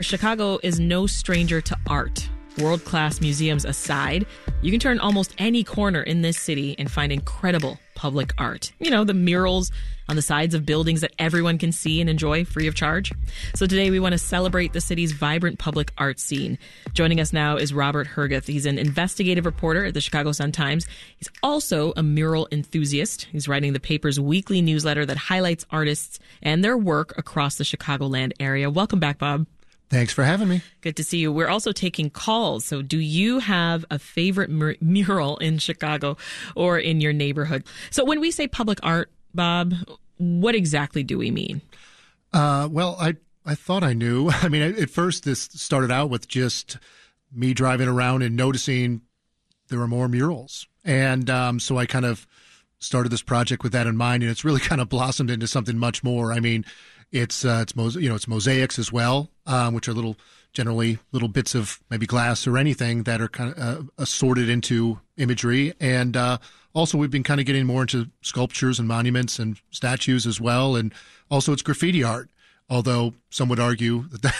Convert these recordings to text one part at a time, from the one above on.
Chicago is no stranger to art. World class museums aside, you can turn almost any corner in this city and find incredible public art. You know, the murals on the sides of buildings that everyone can see and enjoy free of charge. So today we want to celebrate the city's vibrant public art scene. Joining us now is Robert Herguth. He's an investigative reporter at the Chicago Sun-Times. He's also a mural enthusiast. He's writing the paper's weekly newsletter that highlights artists and their work across the Chicagoland area. Welcome back, Bob. Thanks for having me. Good to see you. We're also taking calls. So, do you have a favorite mur- mural in Chicago or in your neighborhood? So, when we say public art, Bob, what exactly do we mean? Uh, well, I I thought I knew. I mean, at first this started out with just me driving around and noticing there were more murals, and um, so I kind of started this project with that in mind, and it's really kind of blossomed into something much more. I mean, it's uh, it's mos- you know it's mosaics as well, um, which are little generally little bits of maybe glass or anything that are kind of uh, assorted into imagery, and uh, also we've been kind of getting more into sculptures and monuments and statues as well, and also it's graffiti art. Although some would argue that. that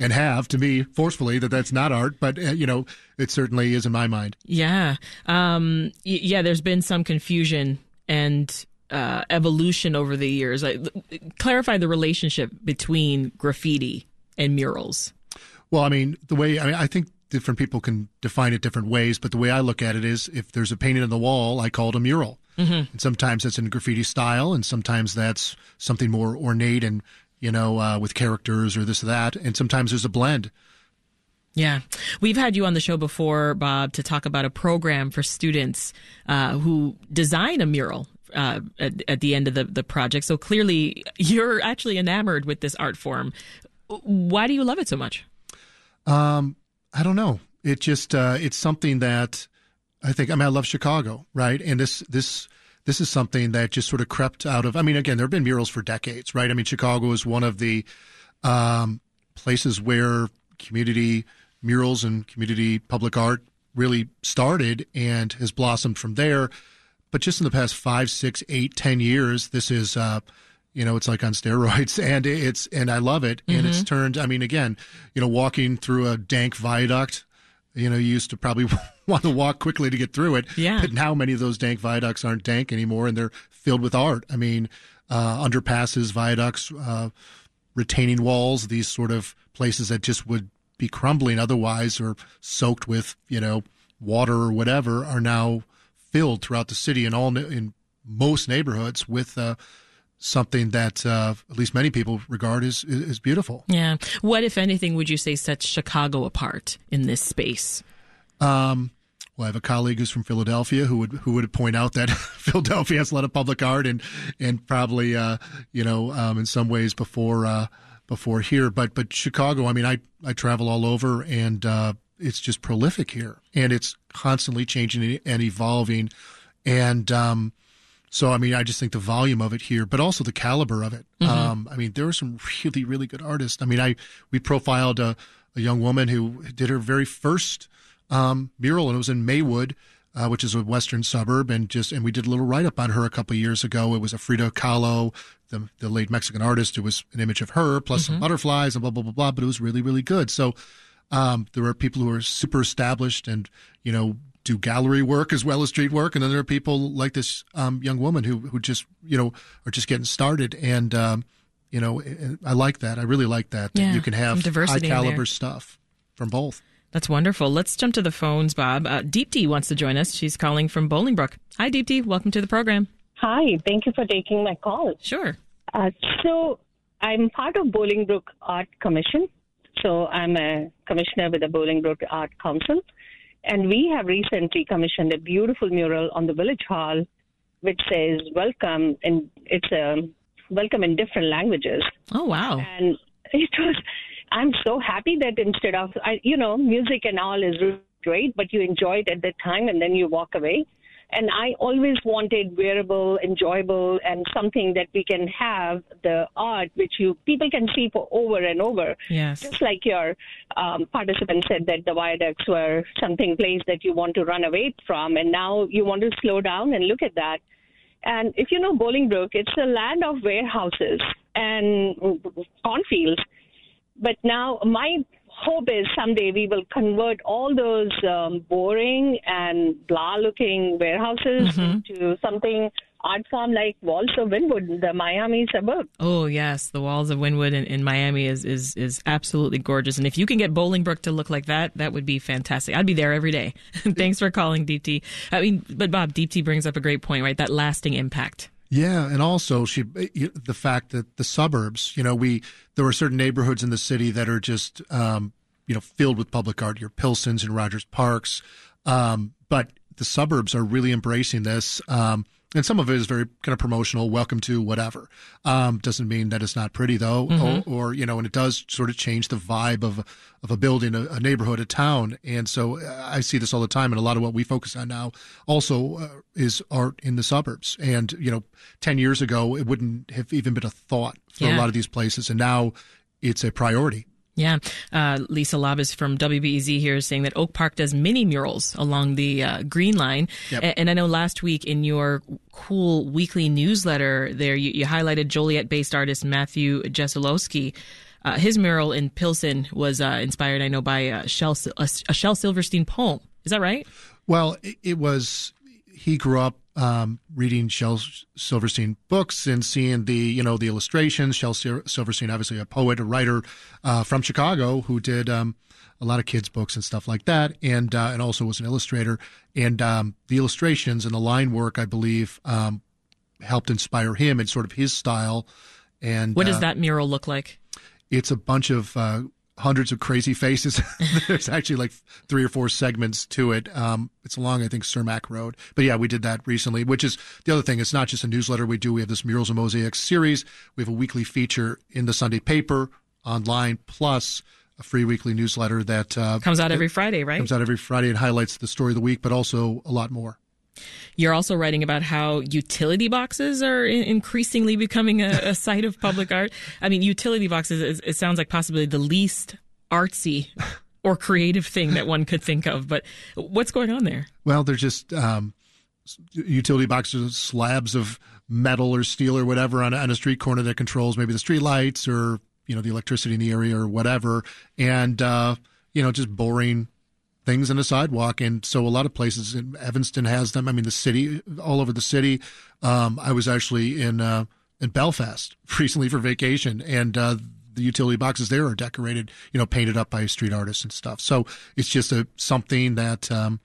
and have to me forcefully that that's not art, but uh, you know it certainly is in my mind. Yeah, um, y- yeah. There's been some confusion and uh, evolution over the years. I, clarify the relationship between graffiti and murals. Well, I mean, the way I mean, I think different people can define it different ways, but the way I look at it is, if there's a painting on the wall, I call it a mural. Mm-hmm. And sometimes that's in graffiti style, and sometimes that's something more ornate and you know uh, with characters or this or that, and sometimes there's a blend. Yeah. We've had you on the show before, Bob, to talk about a program for students uh, who design a mural uh, at, at, the end of the, the project. So clearly, you're actually enamored with this art form. Why do you love it so much? Um, I don't know. It just uh, it's something that I think. I mean, I love Chicago, right? And this this this is something that just sort of crept out of. I mean, again, there have been murals for decades, right? I mean, Chicago is one of the um, places where community murals and community public art really started and has blossomed from there. But just in the past five, six, eight, ten years, this is, uh, you know, it's like on steroids, and it's and I love it. And mm-hmm. it's turned. I mean, again, you know, walking through a dank viaduct. You know, you used to probably want to walk quickly to get through it. Yeah. But now many of those dank viaducts aren't dank anymore, and they're filled with art. I mean, uh, underpasses, viaducts, uh, retaining walls, these sort of places that just would be crumbling otherwise or soaked with you know water or whatever are now filled throughout the city in all in most neighborhoods with uh, something that uh, at least many people regard as is beautiful. Yeah. What, if anything, would you say sets Chicago apart in this space? Um, well, I have a colleague who's from Philadelphia who would who would point out that Philadelphia has a lot of public art and and probably uh, you know um, in some ways before uh, before here. But but Chicago, I mean, I I travel all over, and uh, it's just prolific here, and it's constantly changing and evolving, and um, so I mean, I just think the volume of it here, but also the caliber of it. Mm-hmm. Um, I mean, there are some really really good artists. I mean, I we profiled a, a young woman who did her very first um, mural, and it was in Maywood uh, which is a western suburb, and just and we did a little write up on her a couple years ago. It was a Frida Kahlo, the the late Mexican artist. It was an image of her plus mm-hmm. some butterflies and blah blah blah blah. But it was really really good. So um, there are people who are super established and you know do gallery work as well as street work, and then there are people like this um, young woman who who just you know are just getting started and. Um, you know, I like that. I really like that. Yeah, that you can have high caliber stuff from both. That's wonderful. Let's jump to the phones, Bob. Uh, Deepti wants to join us. She's calling from Bolingbrook. Hi, Deepti. Welcome to the program. Hi. Thank you for taking my call. Sure. Uh, so, I'm part of Bolingbrook Art Commission. So, I'm a commissioner with the Bolingbrook Art Council. And we have recently commissioned a beautiful mural on the Village Hall, which says "Welcome," and it's a welcome in different languages. Oh wow! And it was I'm so happy that instead of, I, you know, music and all is great, but you enjoy it at the time and then you walk away. And I always wanted wearable, enjoyable, and something that we can have the art which you people can see for over and over. Yes. Just like your um, participant said that the viaducts were something place that you want to run away from, and now you want to slow down and look at that. And if you know Bolingbrook, it's a land of warehouses and cornfields but now my hope is someday we will convert all those um, boring and blah looking warehouses Mm-hmm. into something art form like Walls of Wynwood, the Miami suburb. Oh yes, the walls of Wynwood in, in Miami is, is is absolutely gorgeous. And if you can get Bolingbrook to look like that, that would be fantastic. I'd be there every day. Thanks for calling Deepti. I mean, but Bob, Deepti brings up a great point, right? That lasting impact. Yeah, and also she the fact that the suburbs, you know, we there are certain neighborhoods in the city that are just um, you know filled with public art. Your Pilsens and Rogers Parks, um, but the suburbs are really embracing this. Um, and some of it is very kind of promotional, welcome to whatever. Um, doesn't mean that it's not pretty though, or, or, you know, and it does sort of change the vibe of of a building, a, a neighborhood, a town. And so uh, I see this all the time, and a lot of what we focus on now also uh, is art in the suburbs. And you know, ten years ago, it wouldn't have even been a thought for a lot of these places, and now it's a priority. Yeah. Uh, Lisa Labas from WBEZ here is saying that Oak Park does mini murals along the uh, Green Line. Yep. A- And I know last week in your cool weekly newsletter there, you, you highlighted Joliet based artist Matthew Jeselowski. Uh, his mural in Pilsen was uh, inspired, I know, by a Shel, a, a Shel Silverstein poem. Is that right? Well, it, it was. He grew up um, reading Shel Silverstein books and seeing the you know the illustrations. Shel Silverstein, obviously a poet, a writer uh, from Chicago, who did um, a lot of kids' books and stuff like that, and uh, and also was an illustrator. And um, the illustrations and the line work, I believe, um, helped inspire him and sort of his style. And What does uh, that mural look like? it's a bunch of uh, hundreds of crazy faces. There's actually like three or four segments to it. Um, it's along, I think, Cermak Road. But yeah, we did that recently, which is the other thing. It's not just a newsletter we do. We have this Murals and Mosaics series. We have a weekly feature in the Sunday paper online, plus a free weekly newsletter that uh, Comes out every Friday, right? comes out every Friday and highlights the story of the week, but also a lot more. You're also writing about how utility boxes are in- increasingly becoming a, a site of public art. I mean, utility boxes, is, it sounds like possibly the least artsy or creative thing that one could think of. But what's going on there? Well, they're just um, utility boxes, slabs of metal or steel or whatever on a, on a street corner that controls maybe the street lights or you know the electricity in the area or whatever, and uh, you know just boring things in a sidewalk. And so a lot of places, in Evanston has them. I mean, the city, all over the city. Um, I was actually in uh, in Belfast recently for vacation, and uh, the utility boxes there are decorated, you know, painted up by street artists and stuff. So it's just a something that um,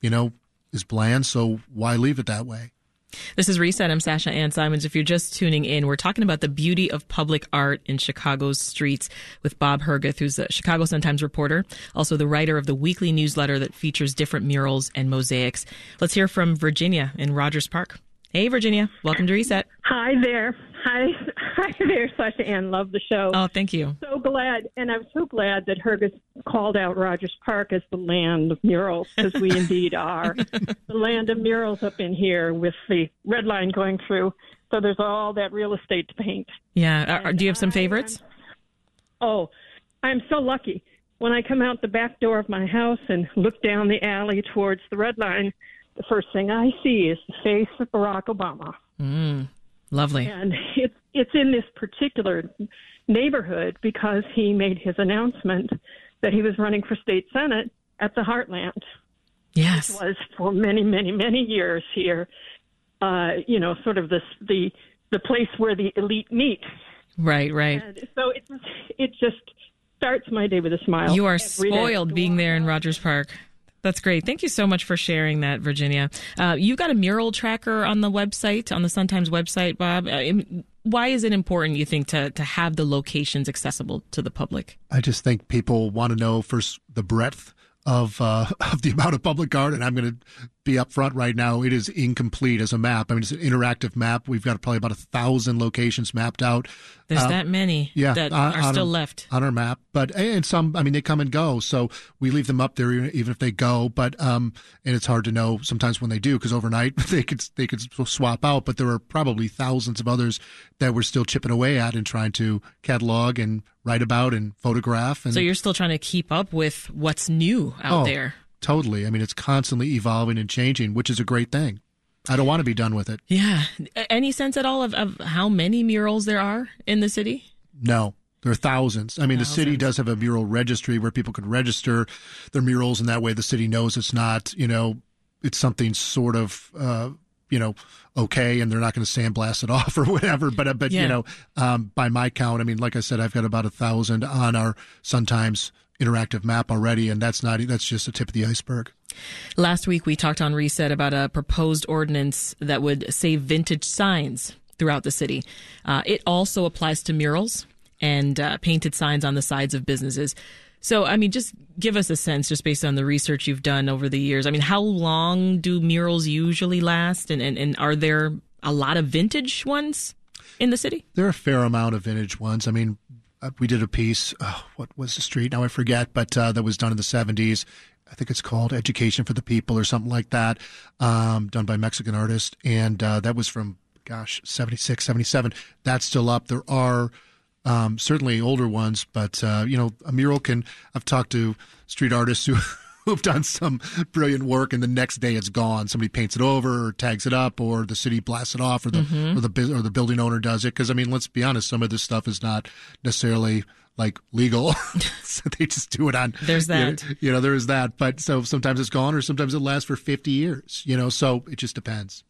you know is bland. So why leave it that way? This is Reset. I'm Sasha Ann Simons. If you're just tuning in, we're talking about the beauty of public art in Chicago's streets with Bob Herguth, who's a Chicago Sun-Times reporter, also the writer of the weekly newsletter that features different murals and mosaics. Let's hear from Virginia in Rogers Park. Hey, Virginia. Welcome to Reset. Hi there. Hi, hi there, Sasha Ann. Love the show. Oh, thank you. so glad, and I'm so glad that Herguth called out Rogers Park as the land of murals, because we indeed are the land of murals up in here with the red line going through. So there's all that real estate to paint. Yeah. Are- do you have some favorites? Oh, I'm so lucky. When I come out the back door of my house and look down the alley towards the red line, the first thing I see is the face of Barack Obama. Mm, lovely. And it's it's in this particular neighborhood because he made his announcement that he was running for state senate at the Heartland. Yes. Was for many, many, many years here. Uh, you know, sort of this the the place where the elite meet. Right, right. And so it it just starts my day with a smile. You are spoiled being there in Rogers Park. That's great. Thank you so much for sharing that, Virginia. Uh, you've got a mural tracker on the website, on the Sun Times website, Bob. Uh, why is it important, you think, to, to have the locations accessible to the public? I just think people want to know first the breadth of uh, of the amount of public art, and I'm going to be upfront right now. It is incomplete as a map. I mean, it's an interactive map. We've got probably about a thousand locations mapped out. There's Uh, that many yeah, that on- are on still a- left. on our map. But and some, I mean, they come and go, so we leave them up there even if they go. But um, and it's hard to know sometimes when they do because overnight they could they could swap out. But there are probably thousands of others that we're still chipping away at and trying to catalog and write about and photograph. And So you're still trying to keep up with what's new out Oh, there. Totally. I mean, it's constantly evolving and changing, which is a great thing. I don't want to be done with it. Yeah. Any sense at all of, of how many murals there are in the city? No, There are thousands. I mean, thousands. the city does have a mural registry where people can register their murals, and that way the city knows it's not, you know, it's something sort of, uh, you know, okay, and they're not going to sandblast it off or whatever. But uh, but yeah. you know, um, by my count, I mean, like I said, I've got about a thousand on our Sun Times interactive map already, and that's not that's just the tip of the iceberg. Last week we talked on Reset about a proposed ordinance that would save vintage signs throughout the city. Uh, it also applies to murals and uh, painted signs on the sides of businesses. So, I mean, just give us a sense, just based on the research you've done over the years. I mean, how long do murals usually last? And, and, and are there a lot of vintage ones in the city? There are a fair amount of vintage ones. I mean, uh, we did a piece, oh, what was the street? Now I forget, but uh, that was done in the 70s. I think it's called Education for the People or something like that, um, done by Mexican artist. And uh, that was from gosh, 76, 77. That's still up. There are um, certainly older ones, but, uh, you know, a mural can, I've talked to street artists who, who've done some brilliant work and the next day it's gone. Somebody paints it over or tags it up or the city blasts it off or the, mm-hmm. or the, or the building owner does it. Cause I mean, let's be honest, some of this stuff is not necessarily like legal. so they just do it on. There's that. You know, you know, there is that. But so sometimes it's gone or sometimes it lasts for 50 years, you know, so it just depends.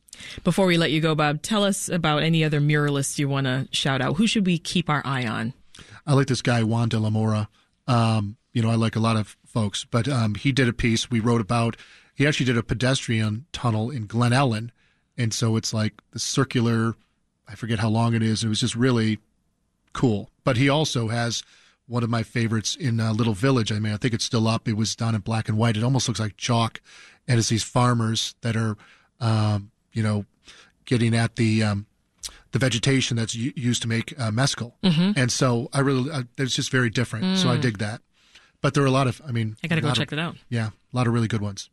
Before we let you go, Bob, tell us about any other muralists you want to shout out. Who should we keep our eye on? I like this guy, Juan de la Mora. Um, you know, I like a lot of folks, but um, he did a piece we wrote about. He actually did a pedestrian tunnel in Glen Ellyn. And so it's like the circular, I forget how long it is. It was just really cool. But he also has one of my favorites in uh, Little Village. I mean, I think it's still up. It was done in black and white. It almost looks like chalk. And it's these farmers that are um, you know, getting at the um, the vegetation that's used to make uh, mescal. Mm-hmm. And so I really, uh, it's just very different. Mm. So I mm. dig that. But there are a lot of, I mean, I got to go check of, that out. Yeah, a lot of really good ones.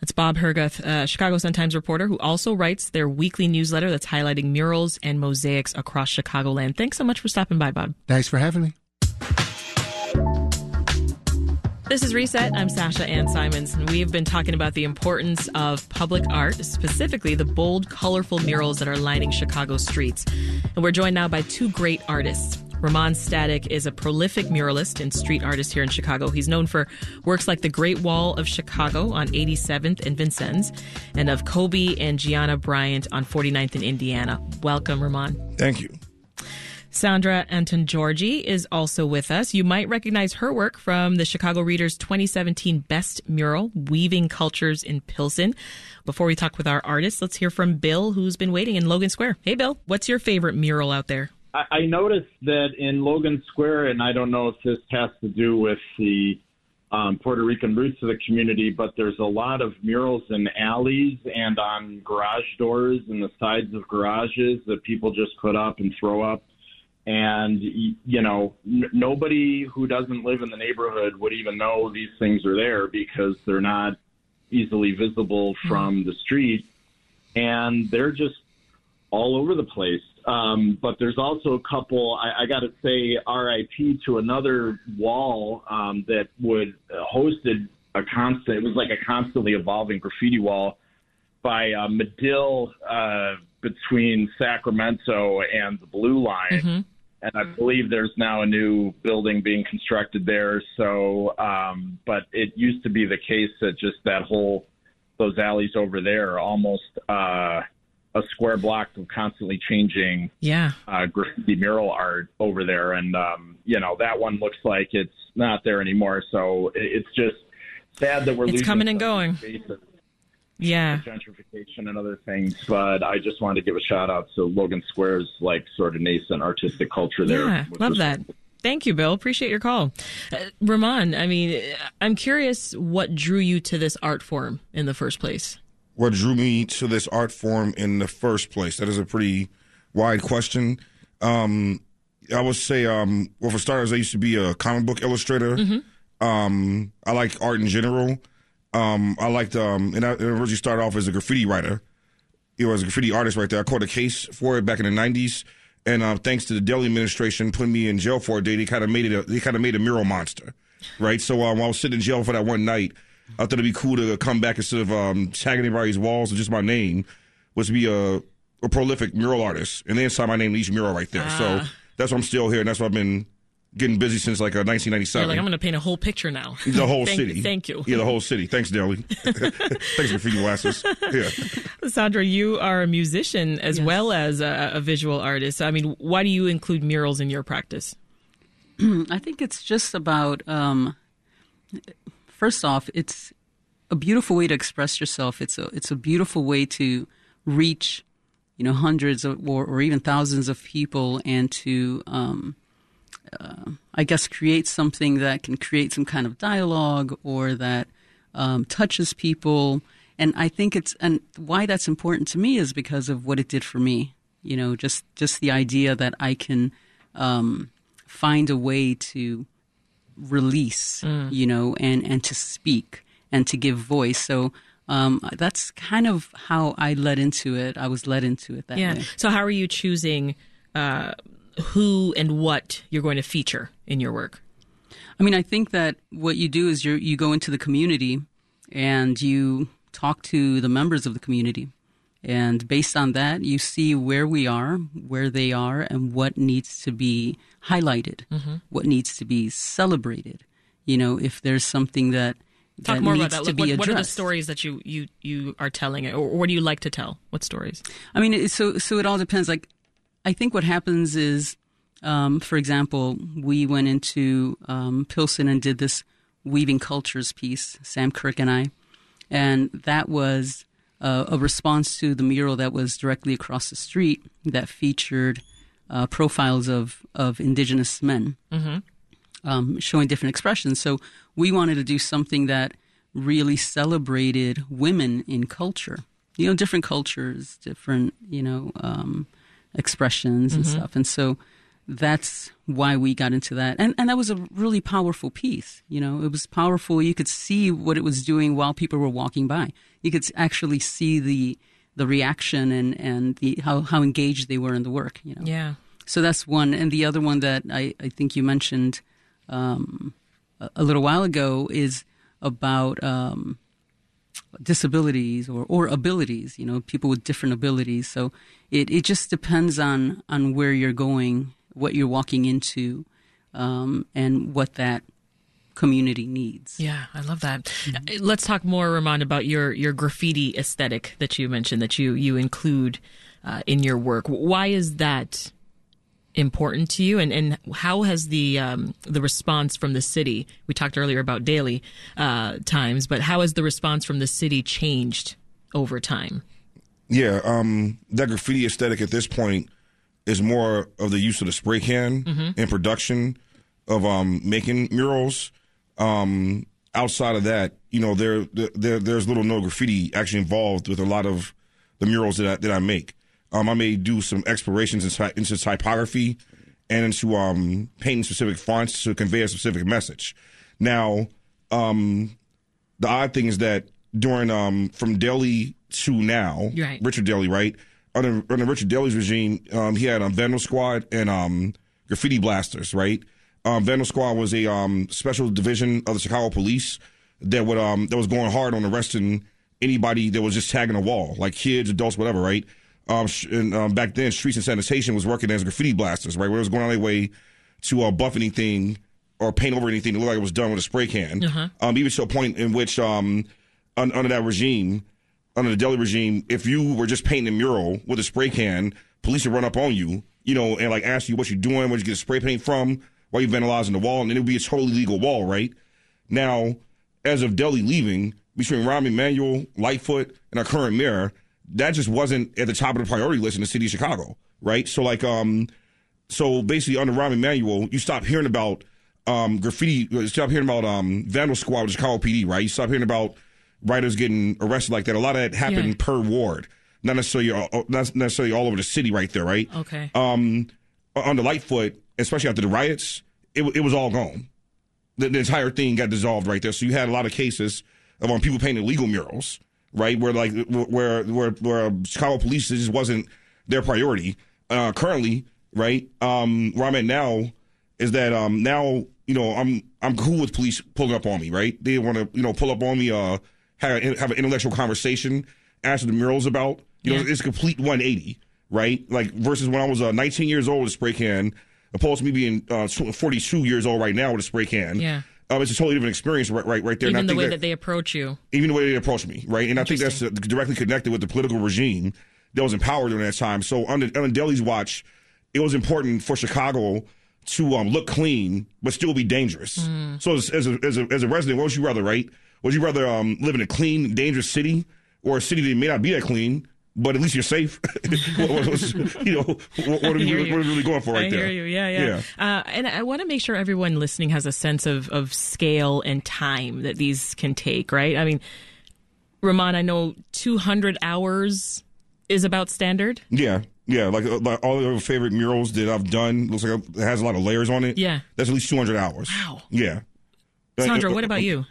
That's Bob Herguth, uh, Chicago Sun-Times reporter, who also writes their weekly newsletter that's highlighting murals and mosaics across Chicagoland. Thanks so much for stopping by, Bob. Thanks for having me. This is Reset. I'm Sasha Ann Simons, and we have been talking about the importance of public art, specifically the bold, colorful murals that are lining Chicago streets. And we're joined now by two great artists. Ramon Static is a prolific muralist and street artist here in Chicago. He's known for works like the Great Wall of Chicago on 87th and Vincennes, and of Kobe and Gianna Bryant on 49th and Indiana. Welcome, Ramon. Thank you. Sandra Antongiorgi is also with us. You might recognize her work from the Chicago Reader's 2017 Best Mural, Weaving Cultures in Pilsen. Before we talk with our artists, let's hear from Bill, who's been waiting in Logan Square. Hey, Bill, what's your favorite mural out there? I noticed that in Logan Square, and I don't know if this has to do with the um, Puerto Rican roots of the community, but there's a lot of murals in alleys and on garage doors and the sides of garages that people just put up and throw up. And you know n- nobody who doesn't live in the neighborhood would even know these things are there because they're not easily visible hmm. from the street. And they're just all over the place um, but there's also a couple i, I got to say rip to another wall um, that would uh, hosted a constant it was like a constantly evolving graffiti wall by uh, Medill uh, between Sacramento and the Blue Line. Mm-hmm and I believe there's now a new building being constructed there. So, um, but it used to be the case that just that whole those alleys over there almost uh, a square block of constantly changing yeah uh, graffiti mural art over there, and um, you know that one looks like it's not there anymore. So it's just sad that we're it's losing coming and going. Yeah, gentrification and other things. But I just wanted to give a shout out to Logan Square's like sort of nascent artistic culture there. Yeah, love that. Thank you, Bill. Appreciate your call. Uh, Ramon, I mean, I'm curious what drew you to this art form in the first place? What drew me to this art form in the first place? That is a pretty wide question. Um, I would say, um, well, for starters, I used to be a comic book illustrator. Mm-hmm. Um, I like art in general. Um, I liked, um, and I originally started off as a graffiti writer. You know, as a graffiti artist right there. I caught a case for it back in the 90s. And uh, thanks to the Daley administration putting me in jail for a day, they kind of made it a, they kind of made a mural monster. Right. So um, I was sitting in jail for that one night. I thought it'd be cool to come back instead of um, tagging everybody's walls with just my name, was to be a, a prolific mural artist. And then sign my name to each mural right there. So ah. that's why I'm still here. And that's why I've been getting busy since like uh, 1997. You're like, I'm going to paint a whole picture now. the whole Thank- city. Thank you. Yeah, the whole city. Thanks, Daley. Thanks for feeding glasses. Yeah. Sandra, you are a musician as Yes. well as a, a visual artist. I mean, why do you include murals in your practice? I think it's just about, um, first off, it's a beautiful way to express yourself. It's a it's a beautiful way to reach, you know, hundreds of, or, or even thousands of people, and to, um, uh, I guess, create something that can create some kind of dialogue or that um, touches people. And I think it's and why that's important to me is because of what it did for me. You know, just just the idea that I can um, find a way to release, you know, and and to speak and to give voice. So um, that's kind of how I led into it. I was led into it that Yeah. way. So, how are you choosing uh, who and what you're going to feature in your work? I mean, I think that what you do is you you go into the community and you talk to the members of the community. And based on that, you see where we are, where they are, and what needs to be highlighted, what needs to be celebrated. You know, if there's something that, Talk more needs about that. to Like, be what, what are the stories that you, you, you are telling, or what do you like to tell? What stories? I mean, so so it all depends. Like, I think what happens is, um, for example, we went into um, Pilsen and did this weaving cultures piece, Sam Kirk and I, and that was uh, a response to the mural that was directly across the street that featured uh, profiles of of indigenous men um, showing different expressions. So we wanted to do something that really celebrated women in culture. You know, different cultures, different you know um, expressions and stuff. And so that's why we got into that. And and that was a really powerful piece. You know, it was powerful. You could see what it was doing while people were walking by. You could actually see the the reaction and and the how how engaged they were in the work. You know. Yeah. So that's one. And the other one that I, I think you mentioned um, a, a little while ago is about um, disabilities or, or abilities, you know, people with different abilities. So it, it just depends on, on where you're going, what you're walking into, um, and what that community needs. Yeah, I love that. Uh, Let's talk more, Ramon, about your your graffiti aesthetic that you mentioned that you you include uh, in your work. Why is that important to you, and and how has the um, the response from the city? We talked earlier about Daley uh, times, but how has the response from the city changed over time? Yeah, um, that graffiti aesthetic at this point is more of the use of the spray can in production of um, making murals. Um, outside of that, you know, there, there there's little no graffiti actually involved with a lot of the murals that I, that I make. Um, I may do some explorations into, into typography and into um, painting specific fonts to convey a specific message. Now, um, the odd thing is that during um, from Daley to now, Right. Richard Daley, right? Under, under Richard Daley's regime, um, he had um, Vandal Squad and um, Graffiti Blasters, right? Um, Vandal Squad was a um, special division of the Chicago Police that would um, that was going hard on arresting anybody that was just tagging a wall, like kids, adults, whatever, right? Um, sh- and um, back then, Streets and Sanitation was working as graffiti blasters, right? Where it was going on their way to uh, buff anything or paint over anything that looked like it was done with a spray can. Um, even to a point in which, um, un- under that regime, under the Daley regime, if you were just painting a mural with a spray can, police would run up on you, you know, and like ask you what you're doing, where you get spray paint from, why you vandalizing the wall, and then it would be a totally legal wall, right? Now, as of Daley leaving, between Rahm Emanuel, Lightfoot, and our current mayor, that just wasn't at the top of the priority list in the city of Chicago, right? So like, um, so basically under Rahm Emanuel, you stop hearing about um, graffiti, you stop hearing about um, Vandal Squad with Chicago PD, right? You stop hearing about writers getting arrested like that. A lot of that happened Yeah. per ward, not necessarily all, not necessarily all over the city right there, right? Okay. um, under Lightfoot, especially after the riots, it, it was all gone. The, the entire thing got dissolved right there. So you had a lot of cases of um, people painting illegal murals, right? Where like where where where Chicago police just wasn't their priority. Uh, currently, right? Um, where I'm at now is that um, now you know I'm I'm cool with police pulling up on me, right? They want to you know pull up on me, uh, have have an intellectual conversation, ask what the mural's about. You know, it's a complete 180, right? Like versus when I was uh, 19 years old with a spray can, opposed to me being uh, 42 years old right now with a spray can. Yeah. Um, it's a totally different experience right, right, right there. Even and the way that, that they approach you. even the way they approach me, right? And I think that's uh, directly connected with the political regime that was in power during that time. So under, under Daley's watch, it was important for Chicago to um, look clean but still be dangerous. So as, as, a, as, a, as a resident, what would you rather, right? Would you rather um, live in a clean, dangerous city or a city that may not be that clean, but at least you're safe? What- what- you know, what, what, are you. what are really going for right I there? hear you. Yeah, yeah. Uh, and I want to make sure everyone listening has a sense of, of scale and time that these can take, right? I mean, Ramon, I know 200 hours is about standard. Yeah, yeah. Like, uh, like all the favorite murals that I've done looks like it has a lot of layers on it. Yeah. that's at least two hundred hours. Wow. Yeah. Sandra, Uh, what about you?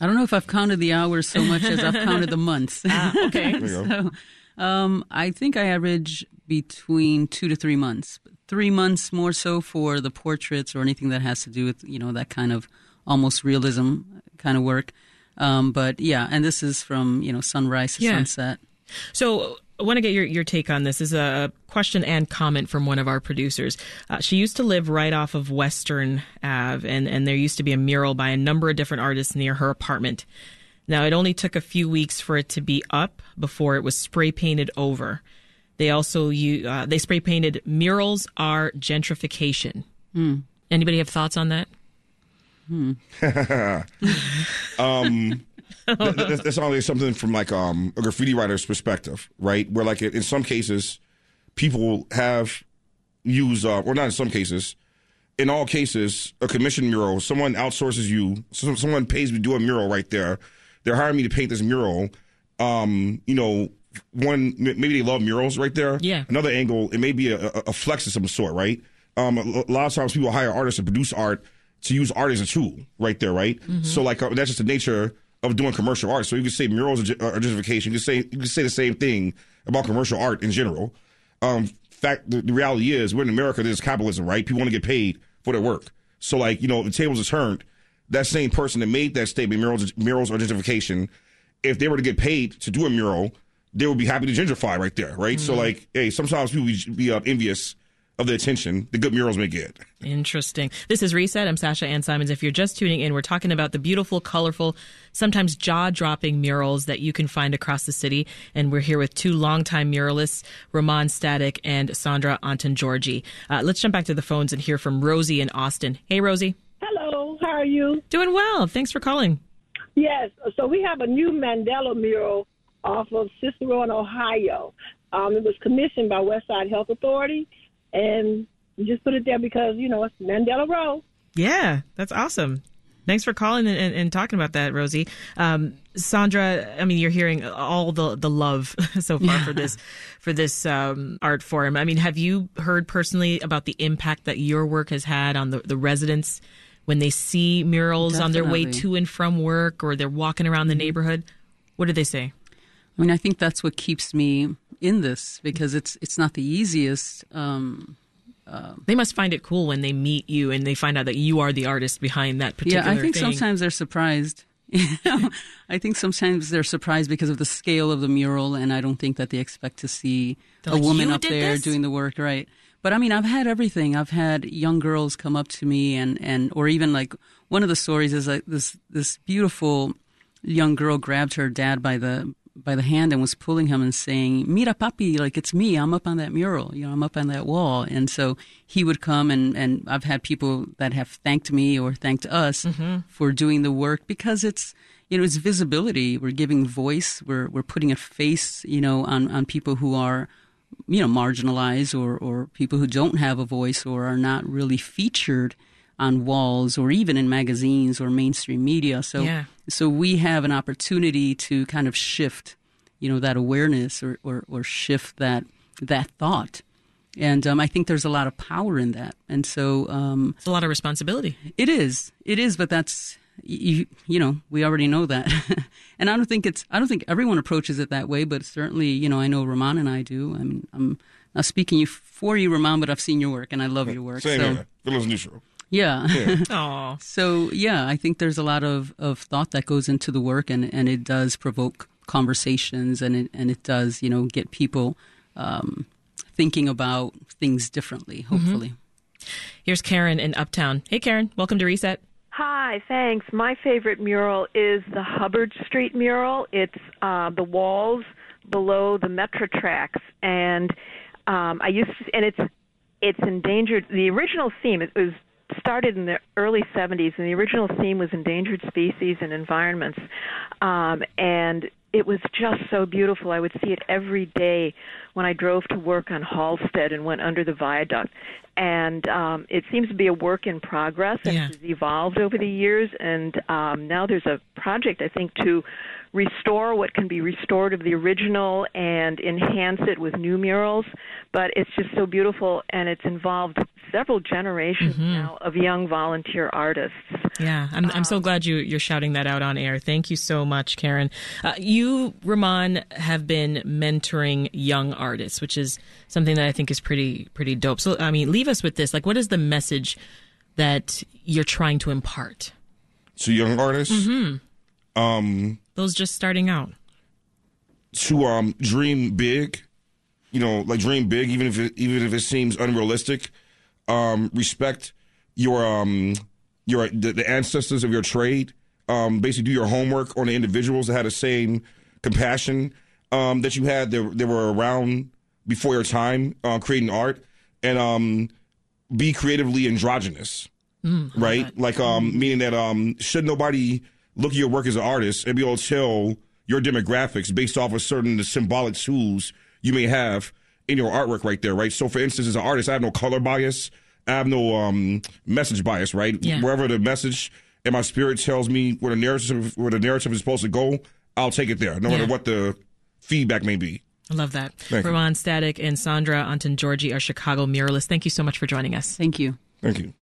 I don't know if I've counted the hours so much as I've counted the months. Ah, okay. There you go. Um, I think I average between two to three months. Three months more so for the portraits or anything that has to do with you know that kind of almost realism kind of work. Um, but yeah, and this is from you know sunrise to Yeah. sunset. So I want to get your, your take on this. This is a question and comment from one of our producers. Uh, she used to live right off of Western Ave, and, and there used to be a mural by a number of different artists near her apartment. Now, it only took a few weeks for it to be up before it was spray painted over. They also u- uh, they spray painted murals are gentrification. Anybody have thoughts on that? That- that's, that's only something from like um, a graffiti writer's perspective, right? Where like in some cases, people have used, uh, or not in some cases, in all cases, a commission mural. Someone outsources you. So someone pays me to do a mural right there. They're hiring me to paint this mural. Um, you know, one maybe they love murals right there. Yeah. Another angle, it may be a, a, flex of some sort, right? Um, a, lot of times people hire artists to produce art to use art as a tool, right there, right? So like uh, that's just the nature of doing commercial art. So you can say murals are, ju- are gentrification. You can say you can say the same thing about commercial art in general. Um, fact, the, the reality is we're in America. There's capitalism, right? People want to get paid for their work. So like you know, the tables are turned. That same person that made that statement, murals, murals are gentrification. If they were to get paid to do a mural, they would be happy to gentrify right there, right? So like, hey, sometimes people be, be uh, envious of the attention the good murals may get. Interesting. This is Reset. I'm Sasha Ann Simons. If you're just tuning in, we're talking about the beautiful, colorful, sometimes jaw dropping murals that you can find across the city. And we're here with two longtime muralists, Ramon Static and Sandra Antongiorgi. Uh, let's jump back to the phones and hear from Rosie in Austin. Hey, Rosie. Hello, how are you? Doing well. Thanks for calling. Yes, so we have a new Mandela mural off of Cicero in Ohio. Um, it was commissioned by Westside Health Authority, and we just put it there because, you know, it's Mandela Row. Yeah, that's awesome. Thanks for calling and, and, and talking about that, Rosie. Um, Sandra, I mean, you're hearing all the, the love so far for this for this um, art form. I mean, have you heard personally about the impact that your work has had on the, the residents when they see murals on their way to and from work or they're walking around the neighborhood? What do they say? I mean, I think that's what keeps me in this because it's it's not the easiest. Um, They must find it cool when they meet you and they find out that you are the artist behind that particular yeah, I think thing. sometimes they're surprised. You know, I think sometimes they're surprised because of the scale of the mural, and I don't think that they expect to see They're a like, woman up there this?" doing the work, right? But I mean, I've had everything. I've had young girls come up to me, and and or even like one of the stories is like this this beautiful young girl grabbed her dad by the by the hand and was pulling him and saying, "Mira, papi, like it's me. I'm up on that mural. You know, I'm up on that wall." And so he would come, and and I've had people that have thanked me or thanked us mm-hmm. for doing the work because it's you know it's visibility. We're giving voice. We're we're putting a face, you know, on on people who are you know marginalized or or people who don't have a voice or are not really featured on walls or even in magazines or mainstream media. So Yeah. so we have an opportunity to kind of shift, you know, that awareness or or, or shift that that thought. And um, I think there's a lot of power in that. And so um, It's a lot of responsibility. it is, it is, but that's you, you know we already know that, and I don't think it's I don't think everyone approaches it that way, but certainly you know I know Ramon and I do. I mean I'm not speaking for you, Ramon, but I've seen your work and I love your work. Same so here. Feelings neutral. Yeah. Oh, So yeah, I think there's a lot of, of thought that goes into the work, and, and it does provoke conversations, and it and it does you know get people um, thinking about things differently. Hopefully, Here's Karen in Uptown. Hey, Karen, welcome to Reset. Hi, thanks. My favorite mural is the Hubbard Street mural. It's uh, the walls below the metro tracks, and um, I used to, and it's it's endangered. The original theme it was started in the early 70s, and the original theme was endangered species and environments, um, and it was just so beautiful. I would see it every day when I drove to work on Halsted and went under the viaduct. And um, it seems to be a work in progress and Yeah. has evolved over the years. And um, now there's a project, I think, to restore what can be restored of the original and enhance it with new murals. But it's just so beautiful, and it's involved several generations now of young volunteer artists. Yeah, I'm, I'm so glad you, you're shouting that out on air. Thank you so much, Karen. Uh, you, Ramon, have been mentoring young artists, which is something that I think is pretty pretty dope. So, I mean, leave us with this. Like, what is the message that you're trying to impart? To young artists, um, Those just starting out. to um dream big, you know, like dream big, even if it, even if it seems unrealistic. Um, respect your um your the, the ancestors of your trade. Um, basically, do your homework on the individuals that had the same compassion um, that you had. That, that were around before your time, uh, creating art, and um, be creatively androgynous. right? Like, um, meaning that um, should nobody look at your work as an artist and be able to tell your demographics based off of certain symbolic tools you may have in your artwork right there, right? So, for instance, as an artist, I have no color bias. I have no um, message bias, right? Yeah. Wherever the message and my spirit tells me where the narrative where the narrative is supposed to go, I'll take it there, no matter what the feedback may be. I love that. Thank you. Static and Sandra Antongiorgi are Chicago muralists. Thank you so much for joining us. Thank you. Thank you.